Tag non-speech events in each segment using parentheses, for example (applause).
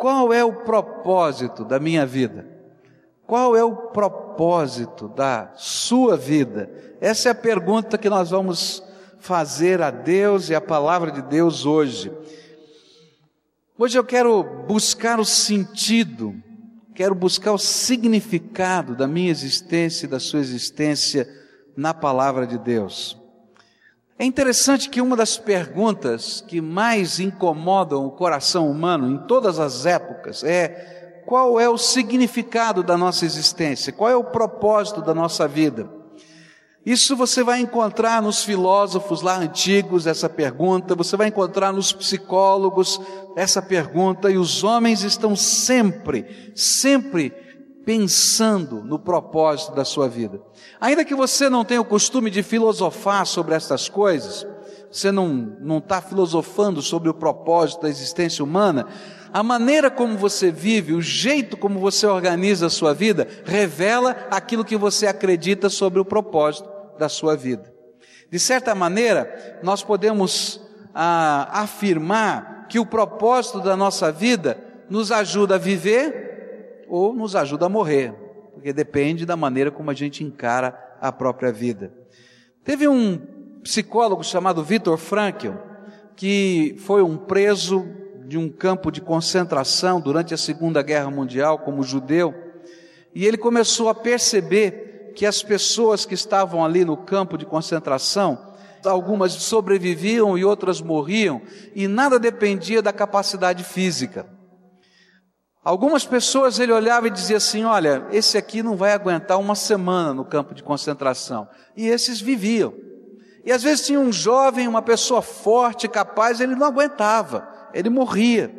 qual é o propósito da minha vida? Qual é o propósito da sua vida? Essa é a pergunta que nós vamos fazer a Deus e a palavra de Deus hoje. Hoje eu quero buscar o sentido, quero buscar o significado da minha existência e da sua existência na palavra de Deus. É interessante que uma das perguntas que mais incomodam o coração humano em todas as épocas é qual é o significado da nossa existência, qual é o propósito da nossa vida. Isso você vai encontrar nos filósofos lá antigos essa pergunta, você vai encontrar nos psicólogos essa pergunta, e os homens estão sempre, sempre pensando no propósito da sua vida. Ainda que você não tenha o costume de filosofar sobre estas coisas, você não está filosofando sobre o propósito da existência humana, a maneira como você vive, o jeito como você organiza a sua vida, revela aquilo que você acredita sobre o propósito da sua vida. De certa maneira, nós podemos ah, afirmar que o propósito da nossa vida nos ajuda a viver ou nos ajuda a morrer, porque depende da maneira como a gente encara a própria vida. Teve um psicólogo chamado Viktor Frankl, que foi um preso de um campo de concentração durante a Segunda Guerra Mundial como judeu, e ele começou a perceber que as pessoas que estavam ali no campo de concentração, algumas sobreviviam e outras morriam, e nada dependia da capacidade física. Algumas pessoas ele olhava e dizia assim: Olha, esse aqui não vai aguentar uma semana no campo de concentração. E esses viviam. E às vezes tinha um jovem, uma pessoa forte, capaz, ele não aguentava, ele morria.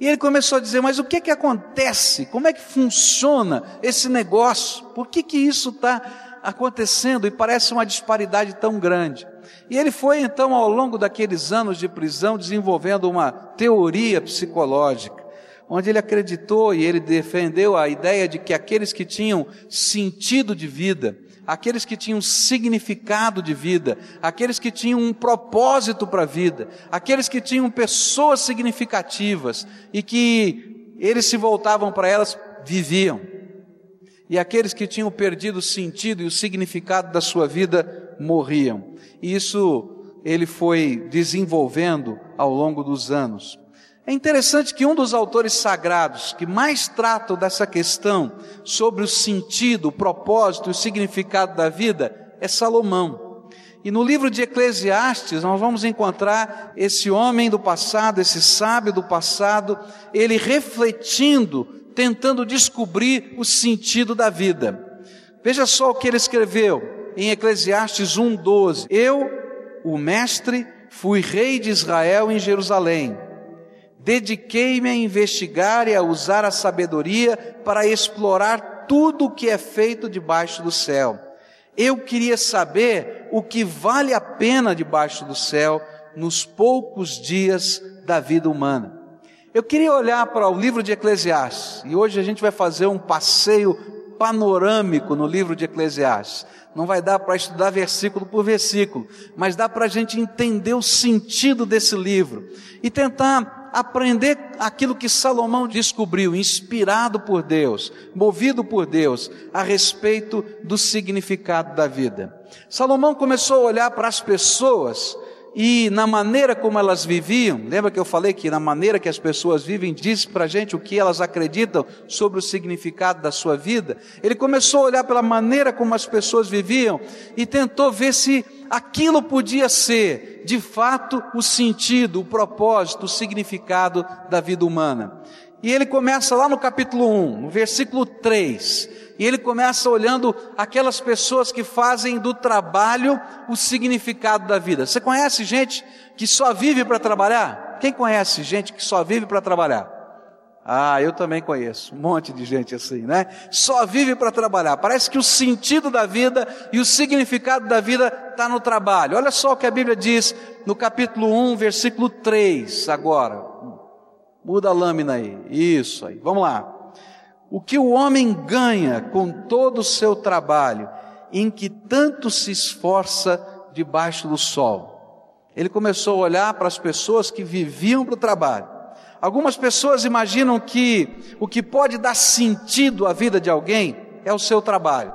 E ele começou a dizer: Mas o que que acontece? Como é que funciona esse negócio? Por que que isso está acontecendo e parece uma disparidade tão grande? E ele foi então, ao longo daqueles anos de prisão, desenvolvendo uma teoria psicológica onde ele acreditou e ele defendeu a ideia de que aqueles que tinham sentido de vida, aqueles que tinham significado de vida, aqueles que tinham um propósito para a vida, aqueles que tinham pessoas significativas e que eles se voltavam para elas, viviam. E aqueles que tinham perdido o sentido e o significado da sua vida morriam. E isso ele foi desenvolvendo ao longo dos anos. É interessante que um dos autores sagrados que mais tratam dessa questão sobre o sentido, o propósito e o significado da vida é Salomão. E no livro de Eclesiastes nós vamos encontrar esse homem do passado, esse sábio do passado, ele refletindo, tentando descobrir o sentido da vida. Veja só o que ele escreveu em Eclesiastes 1:12. Eu, o mestre, fui rei de Israel em Jerusalém Dediquei-me a investigar e a usar a sabedoria para explorar tudo o que é feito debaixo do céu. Eu queria saber o que vale a pena debaixo do céu nos poucos dias da vida humana. Eu queria olhar para o livro de Eclesiastes e hoje a gente vai fazer um passeio panorâmico no livro de Eclesiastes. Não vai dar para estudar versículo por versículo, mas dá para a gente entender o sentido desse livro e tentar aprender aquilo que Salomão descobriu, inspirado por Deus, movido por Deus, a respeito do significado da vida. Salomão começou a olhar para as pessoas e na maneira como elas viviam, lembra que eu falei que na maneira que as pessoas vivem diz para a gente o que elas acreditam sobre o significado da sua vida? Ele começou a olhar pela maneira como as pessoas viviam e tentou ver se aquilo podia ser, de fato, o sentido, o propósito, o significado da vida humana. E ele começa lá no capítulo 1, no versículo 3, e ele começa olhando aquelas pessoas que fazem do trabalho o significado da vida. Você conhece gente que só vive para trabalhar? Quem conhece gente que só vive para trabalhar? Ah, eu também conheço um monte de gente assim, né? Só vive para trabalhar. Parece que o sentido da vida e o significado da vida está no trabalho. Olha só o que a Bíblia diz no capítulo 1, versículo 3, agora. Muda a lâmina aí. Isso aí. Vamos lá. O que o homem ganha com todo o seu trabalho, em que tanto se esforça debaixo do sol. Ele começou a olhar para as pessoas que viviam para o trabalho Algumas pessoas imaginam que o que pode dar sentido à vida de alguém é o seu trabalho,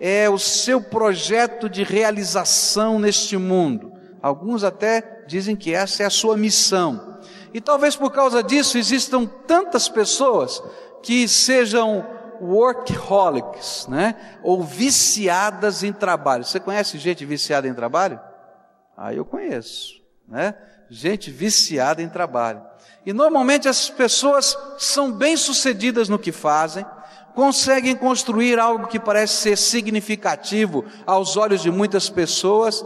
é o seu projeto de realização neste mundo. Alguns até dizem que essa é a sua missão. E talvez por causa disso existam tantas pessoas que sejam workaholics, né? Ou viciadas em trabalho. Você conhece gente viciada em trabalho? Ah, eu conheço, né? Gente viciada em trabalho. E normalmente essas pessoas são bem-sucedidas no que fazem, conseguem construir algo que parece ser significativo aos olhos de muitas pessoas,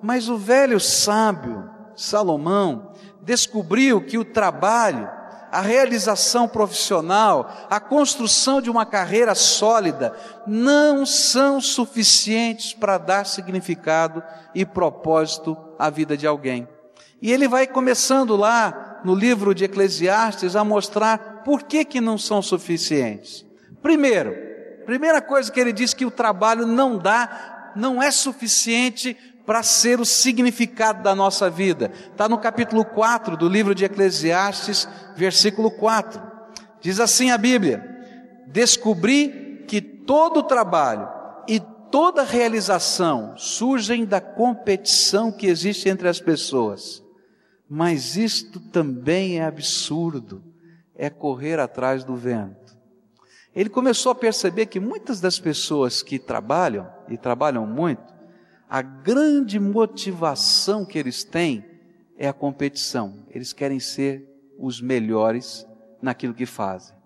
mas o velho sábio, Salomão, descobriu que o trabalho, a realização profissional, a construção de uma carreira sólida, não são suficientes para dar significado e propósito à vida de alguém. E ele vai começando lá no livro de Eclesiastes a mostrar por que que não são suficientes. Primeiro, primeira coisa que ele diz que o trabalho não dá, não é suficiente para ser o significado da nossa vida. Está no capítulo 4 do livro de Eclesiastes, versículo 4. Diz assim a Bíblia: Descobri que todo trabalho e toda realização surgem da competição que existe entre as pessoas. Mas isto também é absurdo, é correr atrás do vento. Ele começou a perceber que muitas das pessoas que trabalham, e trabalham muito, a grande motivação que eles têm é a competição. Eles querem ser os melhores naquilo que fazem.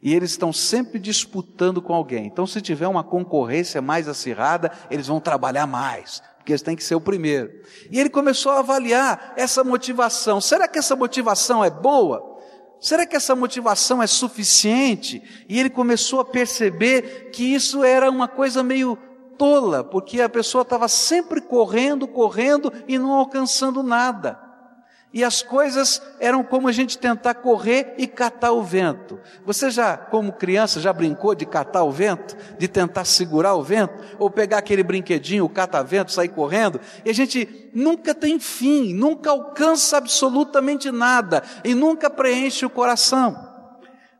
E eles estão sempre disputando com alguém. Então, se tiver uma concorrência mais acirrada, eles vão trabalhar mais, porque eles têm que ser o primeiro. E ele começou a avaliar essa motivação. Será que essa motivação é boa? Será que essa motivação é suficiente? E ele começou a perceber que isso era uma coisa meio tola, porque a pessoa estava sempre correndo, correndo e não alcançando nada. E as coisas eram como a gente tentar correr e catar o vento. Você já, como criança, já brincou de catar o vento? De tentar segurar o vento? Ou pegar aquele brinquedinho, o cata-vento, sair correndo? E a gente nunca tem fim, nunca alcança absolutamente nada e nunca preenche o coração.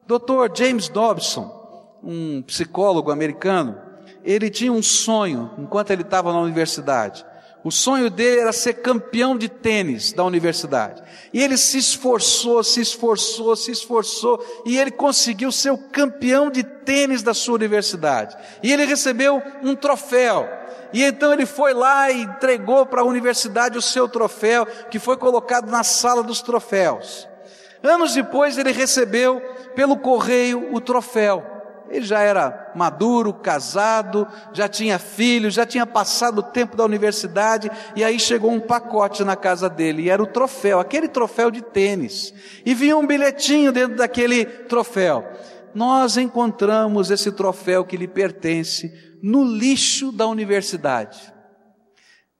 Dr. James Dobson, um psicólogo americano, ele tinha um sonho enquanto ele estava na universidade. O sonho dele era ser campeão de tênis da universidade. E ele se esforçou, se esforçou, se esforçou, e ele conseguiu ser o campeão de tênis da sua universidade. E ele recebeu um troféu. E então ele foi lá e entregou para a universidade o seu troféu, que foi colocado na sala dos troféus. Anos depois ele recebeu pelo correio o troféu. Ele já era maduro, casado, já tinha filhos, já tinha passado o tempo da universidade, e aí chegou um pacote na casa dele, e era o troféu, aquele troféu de tênis. E vinha um bilhetinho dentro daquele troféu. Nós encontramos esse troféu que lhe pertence no lixo da universidade.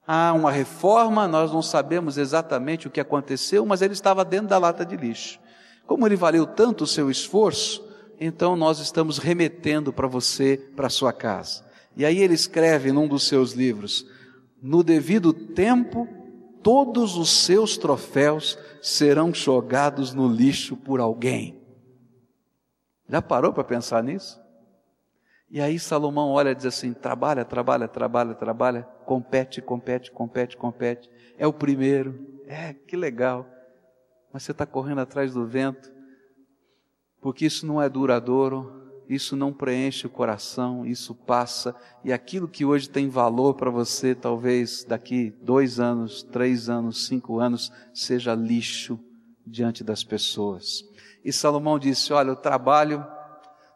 Há uma reforma, nós não sabemos exatamente o que aconteceu, mas ele estava dentro da lata de lixo. Como ele valeu tanto o seu esforço, então nós estamos remetendo para você, para sua casa. E aí ele escreve num dos seus livros: no devido tempo, todos os seus troféus serão jogados no lixo por alguém. Já parou para pensar nisso? E aí Salomão olha e diz assim: trabalha, trabalha, trabalha, trabalha, compete, compete, compete, compete. É o primeiro. É, que legal. Mas você está correndo atrás do vento porque isso não é duradouro, isso não preenche o coração, isso passa, e aquilo que hoje tem valor para você, talvez daqui dois anos, três anos, cinco anos, seja lixo diante das pessoas. E Salomão disse: Olha, o trabalho,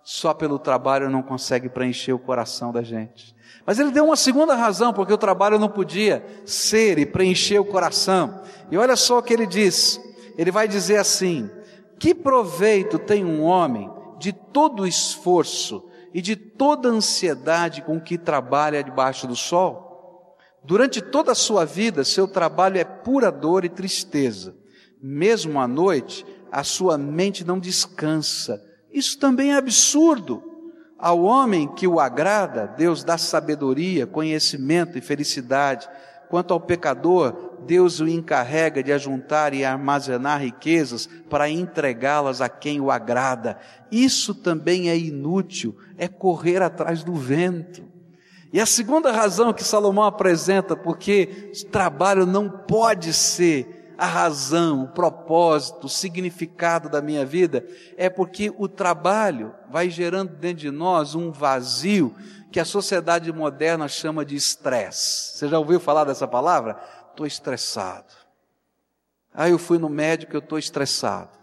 só pelo trabalho não consegue preencher o coração da gente. Mas ele deu uma segunda razão, porque o trabalho não podia ser e preencher o coração. E olha só o que ele diz: ele vai dizer assim: que proveito tem um homem de todo o esforço e de toda a ansiedade com que trabalha debaixo do sol? Durante toda a sua vida, seu trabalho é pura dor e tristeza. Mesmo à noite, a sua mente não descansa. Isso também é absurdo. Ao homem que o agrada, Deus dá sabedoria, conhecimento e felicidade. Quanto ao pecador, Deus o encarrega de ajuntar e armazenar riquezas para entregá-las a quem o agrada. Isso também é inútil, é correr atrás do vento. E a segunda razão que Salomão apresenta, porque trabalho não pode ser a razão, o propósito, o significado da minha vida, é porque o trabalho vai gerando dentro de nós um vazio que a sociedade moderna chama de estresse. Você já ouviu falar dessa palavra? Estou estressado. Aí eu fui no médico, eu estou estressado.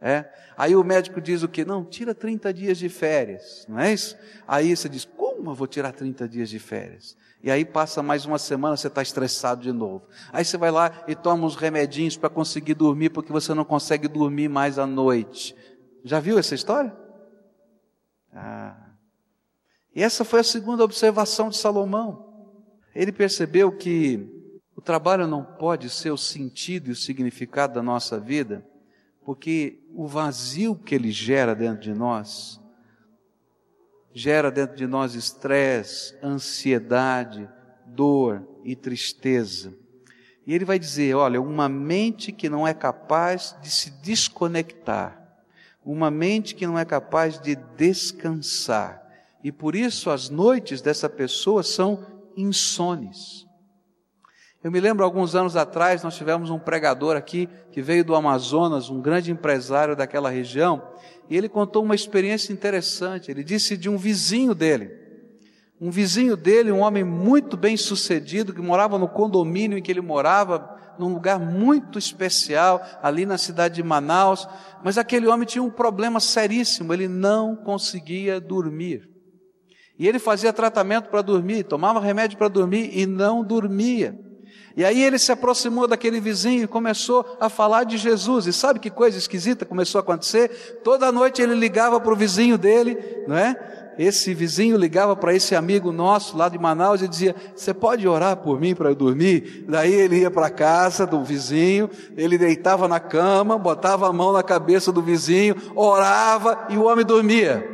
É? Aí o médico diz o que? Não, tira 30 dias de férias, não é isso? Aí você diz, como eu vou tirar 30 dias de férias? E aí passa mais uma semana, você está estressado de novo. Aí você vai lá e toma uns remedinhos para conseguir dormir, porque você não consegue dormir mais à noite. Já viu essa história? Ah. E essa foi a segunda observação de Salomão. Ele percebeu que o trabalho não pode ser o sentido e o significado da nossa vida, porque o vazio que ele gera dentro de nós gera dentro de nós estresse, ansiedade, dor e tristeza. E ele vai dizer: olha, uma mente que não é capaz de se desconectar, uma mente que não é capaz de descansar, e por isso as noites dessa pessoa são insones. Eu me lembro alguns anos atrás, nós tivemos um pregador aqui que veio do Amazonas, um grande empresário daquela região, e ele contou uma experiência interessante. Ele disse de um vizinho dele. Um vizinho dele, um homem muito bem sucedido, que morava no condomínio em que ele morava, num lugar muito especial, ali na cidade de Manaus. Mas aquele homem tinha um problema seríssimo, ele não conseguia dormir. E ele fazia tratamento para dormir, tomava remédio para dormir e não dormia. E aí ele se aproximou daquele vizinho e começou a falar de Jesus. E sabe que coisa esquisita começou a acontecer? Toda noite ele ligava para o vizinho dele, não é? Esse vizinho ligava para esse amigo nosso lá de Manaus e dizia: Você pode orar por mim para eu dormir? Daí ele ia para a casa do vizinho, ele deitava na cama, botava a mão na cabeça do vizinho, orava e o homem dormia.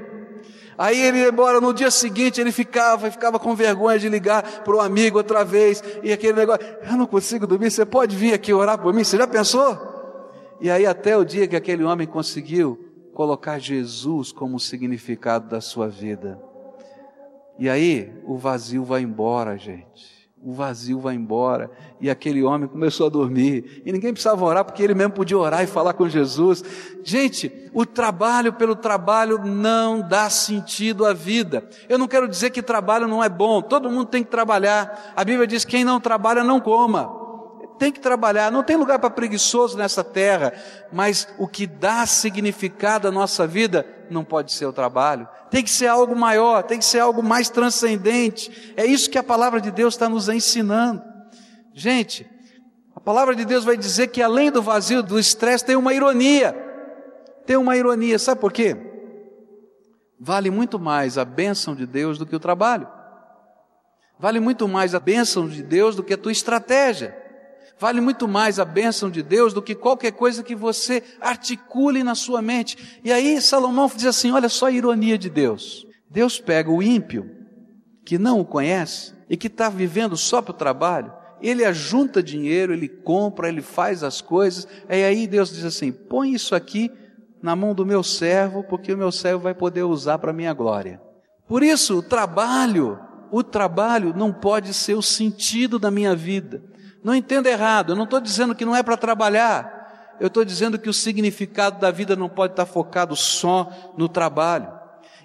Aí ele ia embora, no dia seguinte ele ficava, ficava com vergonha de ligar para o amigo outra vez, e aquele negócio, eu não consigo dormir, você pode vir aqui orar por mim? Você já pensou? E aí até o dia que aquele homem conseguiu colocar Jesus como significado da sua vida. E aí o vazio vai embora, gente o vazio vai embora. E aquele homem começou a dormir. E ninguém precisava orar, porque ele mesmo podia orar e falar com Jesus. Gente, o trabalho pelo trabalho não dá sentido à vida. Eu não quero dizer que trabalho não é bom. Todo mundo tem que trabalhar. A Bíblia diz: quem não trabalha, não coma. Tem que trabalhar, não tem lugar para preguiçoso nessa terra, mas o que dá significado à nossa vida não pode ser o trabalho, tem que ser algo maior, tem que ser algo mais transcendente. É isso que a palavra de Deus está nos ensinando. Gente, a palavra de Deus vai dizer que além do vazio, do estresse, tem uma ironia. Tem uma ironia, sabe por quê? Vale muito mais a bênção de Deus do que o trabalho. Vale muito mais a bênção de Deus do que a tua estratégia. Vale muito mais a bênção de Deus do que qualquer coisa que você articule na sua mente. E aí Salomão diz assim: olha só a ironia de Deus. Deus pega o ímpio, que não o conhece e que está vivendo só para o trabalho, ele ajunta dinheiro, ele compra, ele faz as coisas, e aí Deus diz assim: põe isso aqui na mão do meu servo, porque o meu servo vai poder usar para a minha glória. Por isso, o trabalho, o trabalho não pode ser o sentido da minha vida. Não entenda errado, eu não estou dizendo que não é para trabalhar, eu estou dizendo que o significado da vida não pode estar focado só no trabalho.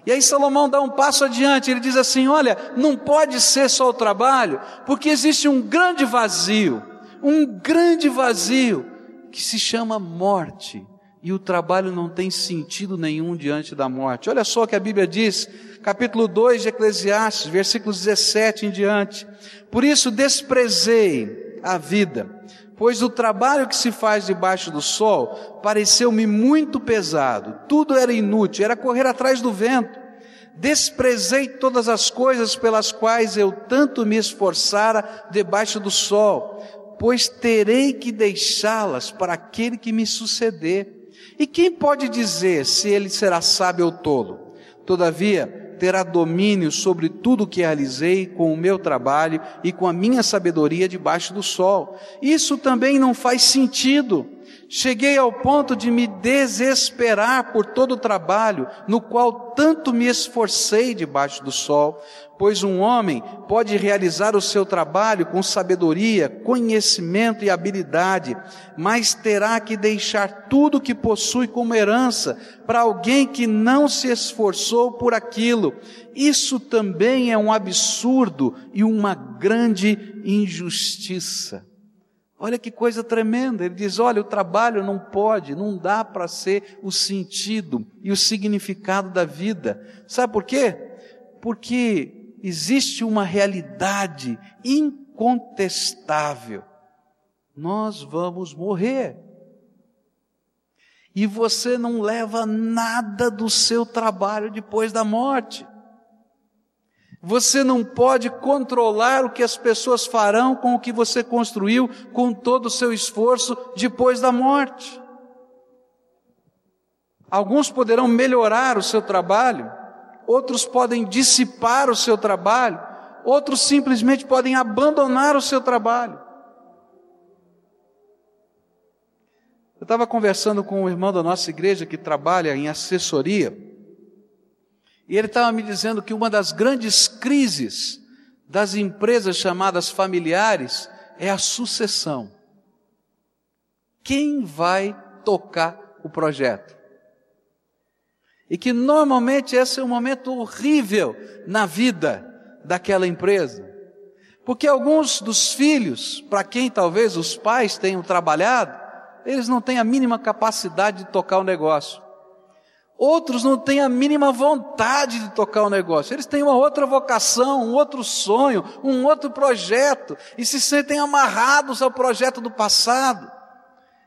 E aí Salomão dá um passo adiante, ele diz assim: olha, não pode ser só o trabalho, porque existe um grande vazio, um grande vazio que se chama morte. E o trabalho não tem sentido nenhum diante da morte. Olha só o que a Bíblia diz, capítulo 2 de Eclesiastes, versículos 17 em diante. Por isso desprezei a vida, pois o trabalho que se faz debaixo do sol pareceu-me muito pesado, tudo era inútil, era correr atrás do vento. Desprezei todas as coisas pelas quais eu tanto me esforçara debaixo do sol, pois terei que deixá-las para aquele que me suceder. E quem pode dizer se ele será sábio ou tolo? Todavia, terá domínio sobre tudo o que realizei com o meu trabalho e com a minha sabedoria debaixo do sol. Isso também não faz sentido. Cheguei ao ponto de me desesperar por todo o trabalho no qual tanto me esforcei debaixo do sol, pois um homem pode realizar o seu trabalho com sabedoria, conhecimento e habilidade, mas terá que deixar tudo que possui como herança para alguém que não se esforçou por aquilo. Isso também é um absurdo e uma grande injustiça. Olha que coisa tremenda. Ele diz: olha, o trabalho não pode, não dá para ser o sentido e o significado da vida. Sabe por quê? Porque existe uma realidade incontestável. Nós vamos morrer. E você não leva nada do seu trabalho depois da morte. Você não pode controlar o que as pessoas farão com o que você construiu com todo o seu esforço depois da morte. Alguns poderão melhorar o seu trabalho, outros podem dissipar o seu trabalho, outros simplesmente podem abandonar o seu trabalho. Eu estava conversando com um irmão da nossa igreja que trabalha em assessoria. E ele estava me dizendo que uma das grandes crises das empresas chamadas familiares é a sucessão. Quem vai tocar o projeto? E que normalmente esse é um momento horrível na vida daquela empresa. Porque alguns dos filhos, para quem talvez os pais tenham trabalhado, eles não têm a mínima capacidade de tocar o negócio. Outros não têm a mínima vontade de tocar o negócio. Eles têm uma outra vocação, um outro sonho, um outro projeto e se sentem amarrados ao projeto do passado.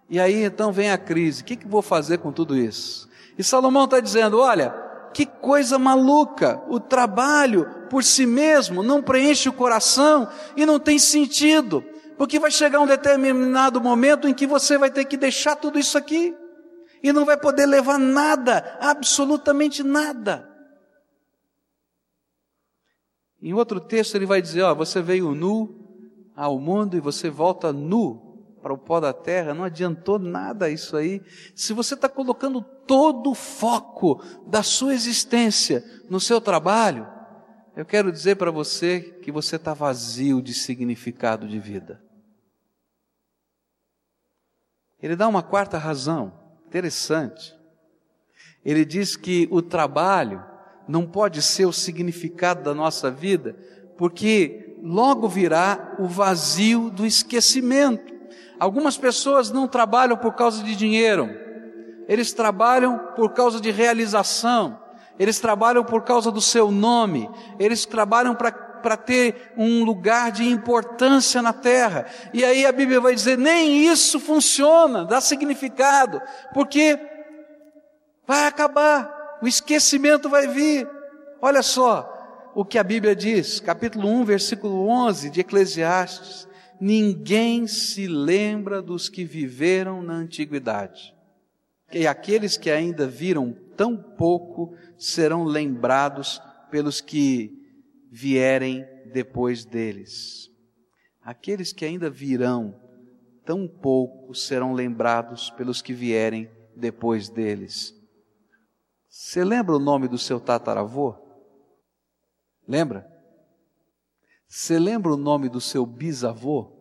E aí então vem a crise: o que, que vou fazer com tudo isso? E Salomão está dizendo: olha, que coisa maluca! O trabalho por si mesmo não preenche o coração e não tem sentido, porque vai chegar um determinado momento em que você vai ter que deixar tudo isso aqui e não vai poder levar nada, absolutamente nada. Em outro texto ele vai dizer: ó, você veio nu ao mundo e você volta nu para o pó da terra, não adiantou nada isso aí. Se você está colocando todo o foco da sua existência no seu trabalho, eu quero dizer para você que você está vazio de significado de vida. Ele dá uma quarta razão. Interessante. Ele diz que o trabalho não pode ser o significado da nossa vida, porque logo virá o vazio do esquecimento. Algumas pessoas não trabalham por causa de dinheiro, eles trabalham por causa de realização, eles trabalham por causa do seu nome, eles trabalham para para ter um lugar de importância na terra. E aí a Bíblia vai dizer: nem isso funciona, dá significado, porque vai acabar, o esquecimento vai vir. Olha só o que a Bíblia diz, capítulo 1, versículo 11 de Eclesiastes: Ninguém se lembra dos que viveram na antiguidade. E aqueles que ainda viram tão pouco serão lembrados pelos que vierem depois deles. Aqueles que ainda virão, tão pouco serão lembrados pelos que vierem depois deles. Você lembra o nome do seu tataravô? Lembra? Você lembra o nome do seu bisavô?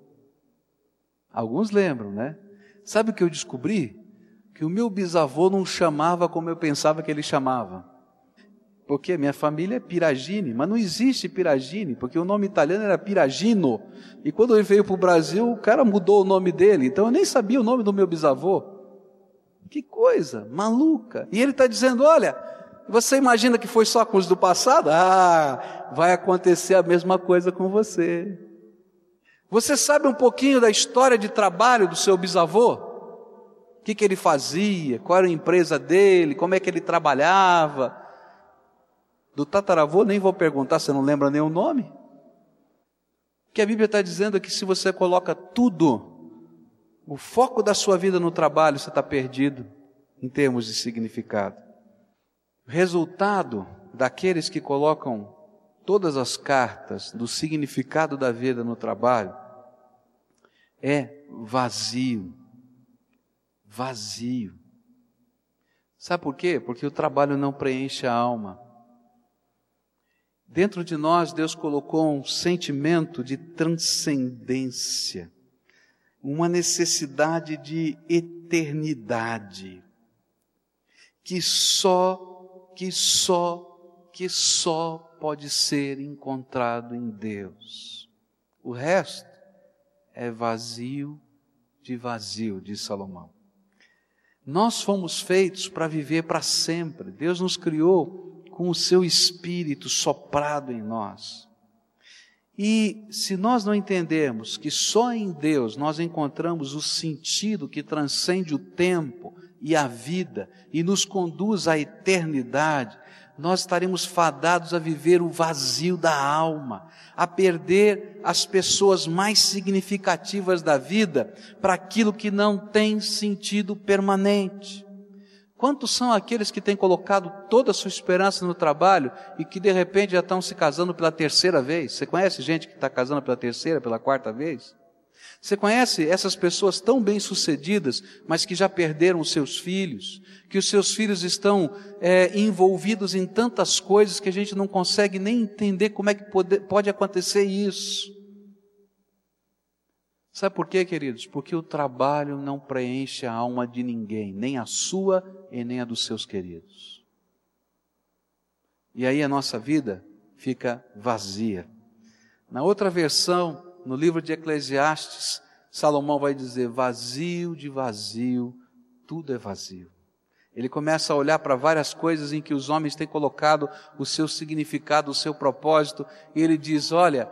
Alguns lembram, né? Sabe o que eu descobri? Que o meu bisavô não chamava como eu pensava que ele chamava. Porque minha família é Piragine, mas não existe Piragine, porque o nome italiano era Piragino. E quando ele veio para o Brasil, o cara mudou o nome dele, então eu nem sabia o nome do meu bisavô. Que coisa maluca. E ele está dizendo: olha, você imagina que foi só com os do passado? Ah, vai acontecer a mesma coisa com você. Você sabe um pouquinho da história de trabalho do seu bisavô? O que, que ele fazia? Qual era a empresa dele? Como é que ele trabalhava? Do tataravô nem vou perguntar, você não lembra nem o nome? Que a Bíblia está dizendo é que se você coloca tudo, o foco da sua vida no trabalho, você está perdido em termos de significado. Resultado daqueles que colocam todas as cartas do significado da vida no trabalho é vazio. Vazio. Sabe por quê? Porque o trabalho não preenche a alma. Dentro de nós, Deus colocou um sentimento de transcendência, uma necessidade de eternidade, que só, que só, que só pode ser encontrado em Deus. O resto é vazio de vazio, diz Salomão. Nós fomos feitos para viver para sempre. Deus nos criou com o seu espírito soprado em nós. E se nós não entendermos que só em Deus nós encontramos o sentido que transcende o tempo e a vida e nos conduz à eternidade, nós estaremos fadados a viver o vazio da alma, a perder as pessoas mais significativas da vida para aquilo que não tem sentido permanente. Quantos são aqueles que têm colocado toda a sua esperança no trabalho e que de repente já estão se casando pela terceira vez? Você conhece gente que está casando pela terceira, pela quarta vez? Você conhece essas pessoas tão bem-sucedidas, mas que já perderam os seus filhos, que os seus filhos estão é, envolvidos em tantas coisas que a gente não consegue nem entender como é que pode, pode acontecer isso. Sabe por quê, queridos? Porque o trabalho não preenche a alma de ninguém, nem a sua e nem a dos seus queridos. E aí a nossa vida fica vazia. Na outra versão, no livro de Eclesiastes, Salomão vai dizer: vazio de vazio, tudo é vazio. Ele começa a olhar para várias coisas em que os homens têm colocado o seu significado, o seu propósito, e ele diz: Olha,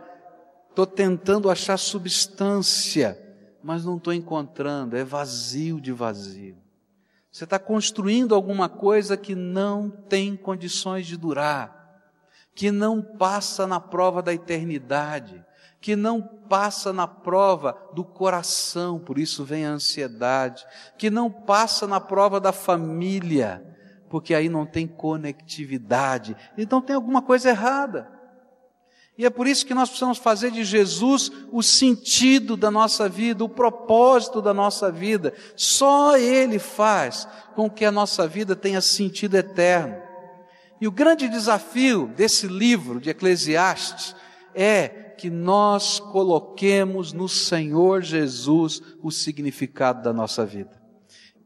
estou tentando achar substância, mas não estou encontrando, é vazio de vazio. Você está construindo alguma coisa que não tem condições de durar, que não passa na prova da eternidade que não passa na prova do coração, por isso vem a ansiedade, que não passa na prova da família, porque aí não tem conectividade, então tem alguma coisa errada. E é por isso que nós precisamos fazer de Jesus o sentido da nossa vida, o propósito da nossa vida. Só Ele faz com que a nossa vida tenha sentido eterno. E o grande desafio desse livro de Eclesiastes é que nós coloquemos no Senhor Jesus o significado da nossa vida.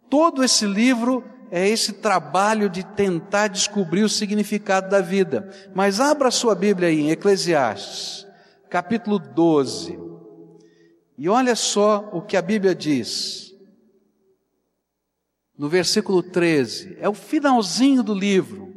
Todo esse livro é esse trabalho de tentar descobrir o significado da vida. Mas abra sua Bíblia aí em Eclesiastes, capítulo 12. E olha só o que a Bíblia diz. No versículo 13, é o finalzinho do livro.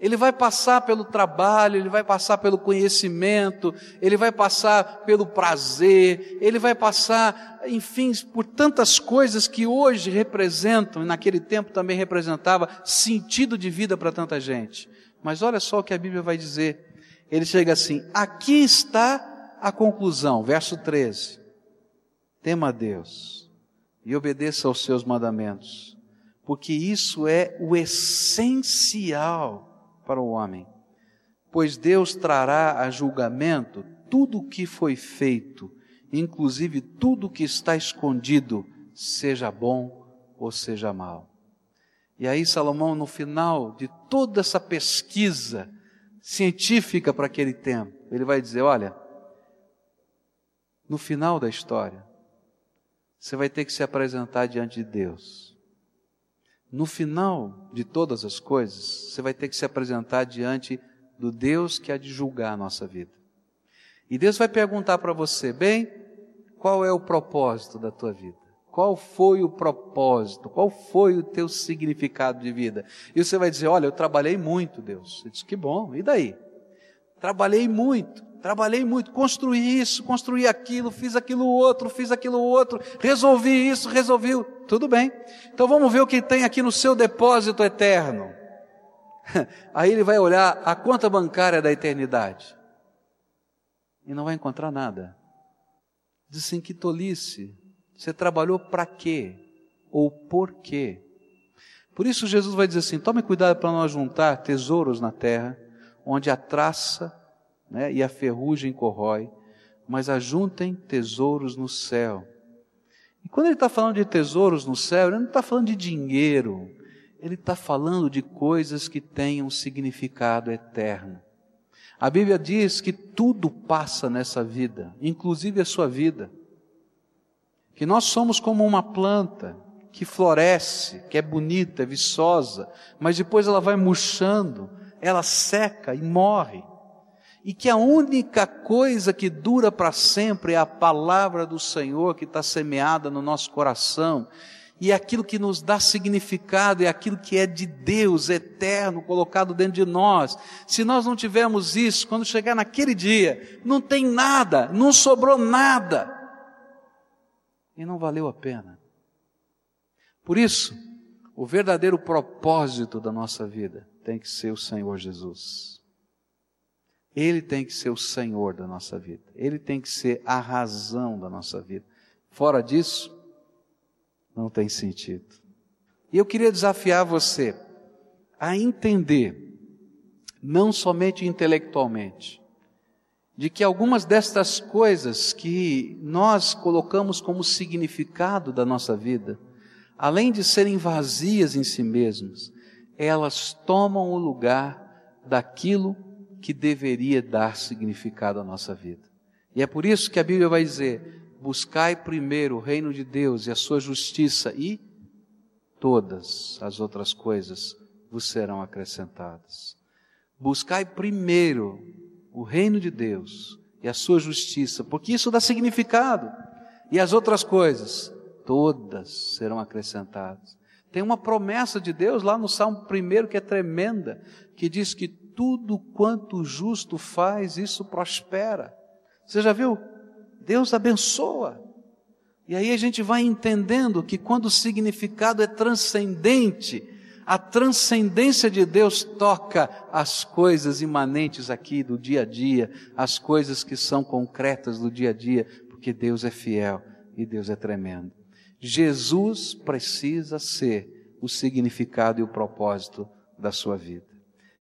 Ele vai passar pelo trabalho, ele vai passar pelo conhecimento, ele vai passar pelo prazer, ele vai passar, enfim, por tantas coisas que hoje representam, e naquele tempo também representava, sentido de vida para tanta gente. Mas olha só o que a Bíblia vai dizer. Ele chega assim: aqui está a conclusão, verso 13. Tema a Deus e obedeça aos seus mandamentos, porque isso é o essencial para o homem, pois Deus trará a julgamento tudo o que foi feito, inclusive tudo o que está escondido, seja bom ou seja mal. E aí Salomão, no final de toda essa pesquisa científica para aquele tempo, ele vai dizer: olha, no final da história, você vai ter que se apresentar diante de Deus no final de todas as coisas, você vai ter que se apresentar diante do Deus que há de julgar a nossa vida. E Deus vai perguntar para você, bem, qual é o propósito da tua vida? Qual foi o propósito? Qual foi o teu significado de vida? E você vai dizer: Olha, eu trabalhei muito, Deus. Ele diz: Que bom, e daí? Trabalhei muito. Trabalhei muito, construí isso, construí aquilo, fiz aquilo outro, fiz aquilo outro, resolvi isso, resolvi. Tudo bem. Então vamos ver o que tem aqui no seu depósito eterno. (laughs) Aí ele vai olhar a conta bancária da eternidade e não vai encontrar nada. Diz assim: que tolice. Você trabalhou para quê? Ou por quê? Por isso Jesus vai dizer assim: tome cuidado para não juntar tesouros na terra, onde a traça né, e a ferrugem corrói, mas ajuntem tesouros no céu. E quando ele está falando de tesouros no céu, ele não está falando de dinheiro, ele está falando de coisas que têm um significado eterno. A Bíblia diz que tudo passa nessa vida, inclusive a sua vida. Que nós somos como uma planta que floresce, que é bonita, é viçosa, mas depois ela vai murchando, ela seca e morre. E que a única coisa que dura para sempre é a palavra do Senhor que está semeada no nosso coração e aquilo que nos dá significado é aquilo que é de Deus, eterno, colocado dentro de nós. Se nós não tivermos isso, quando chegar naquele dia, não tem nada, não sobrou nada. E não valeu a pena. Por isso, o verdadeiro propósito da nossa vida tem que ser o Senhor Jesus. Ele tem que ser o Senhor da nossa vida. Ele tem que ser a razão da nossa vida. Fora disso, não tem sentido. E eu queria desafiar você a entender, não somente intelectualmente, de que algumas destas coisas que nós colocamos como significado da nossa vida, além de serem vazias em si mesmas, elas tomam o lugar daquilo que deveria dar significado à nossa vida. E é por isso que a Bíblia vai dizer: buscai primeiro o reino de Deus e a sua justiça, e todas as outras coisas vos serão acrescentadas. Buscai primeiro o reino de Deus e a sua justiça, porque isso dá significado, e as outras coisas, todas serão acrescentadas. Tem uma promessa de Deus lá no Salmo 1 que é tremenda, que diz que tudo quanto o justo faz, isso prospera. Você já viu? Deus abençoa. E aí a gente vai entendendo que quando o significado é transcendente, a transcendência de Deus toca as coisas imanentes aqui do dia a dia, as coisas que são concretas do dia a dia, porque Deus é fiel e Deus é tremendo. Jesus precisa ser o significado e o propósito da sua vida.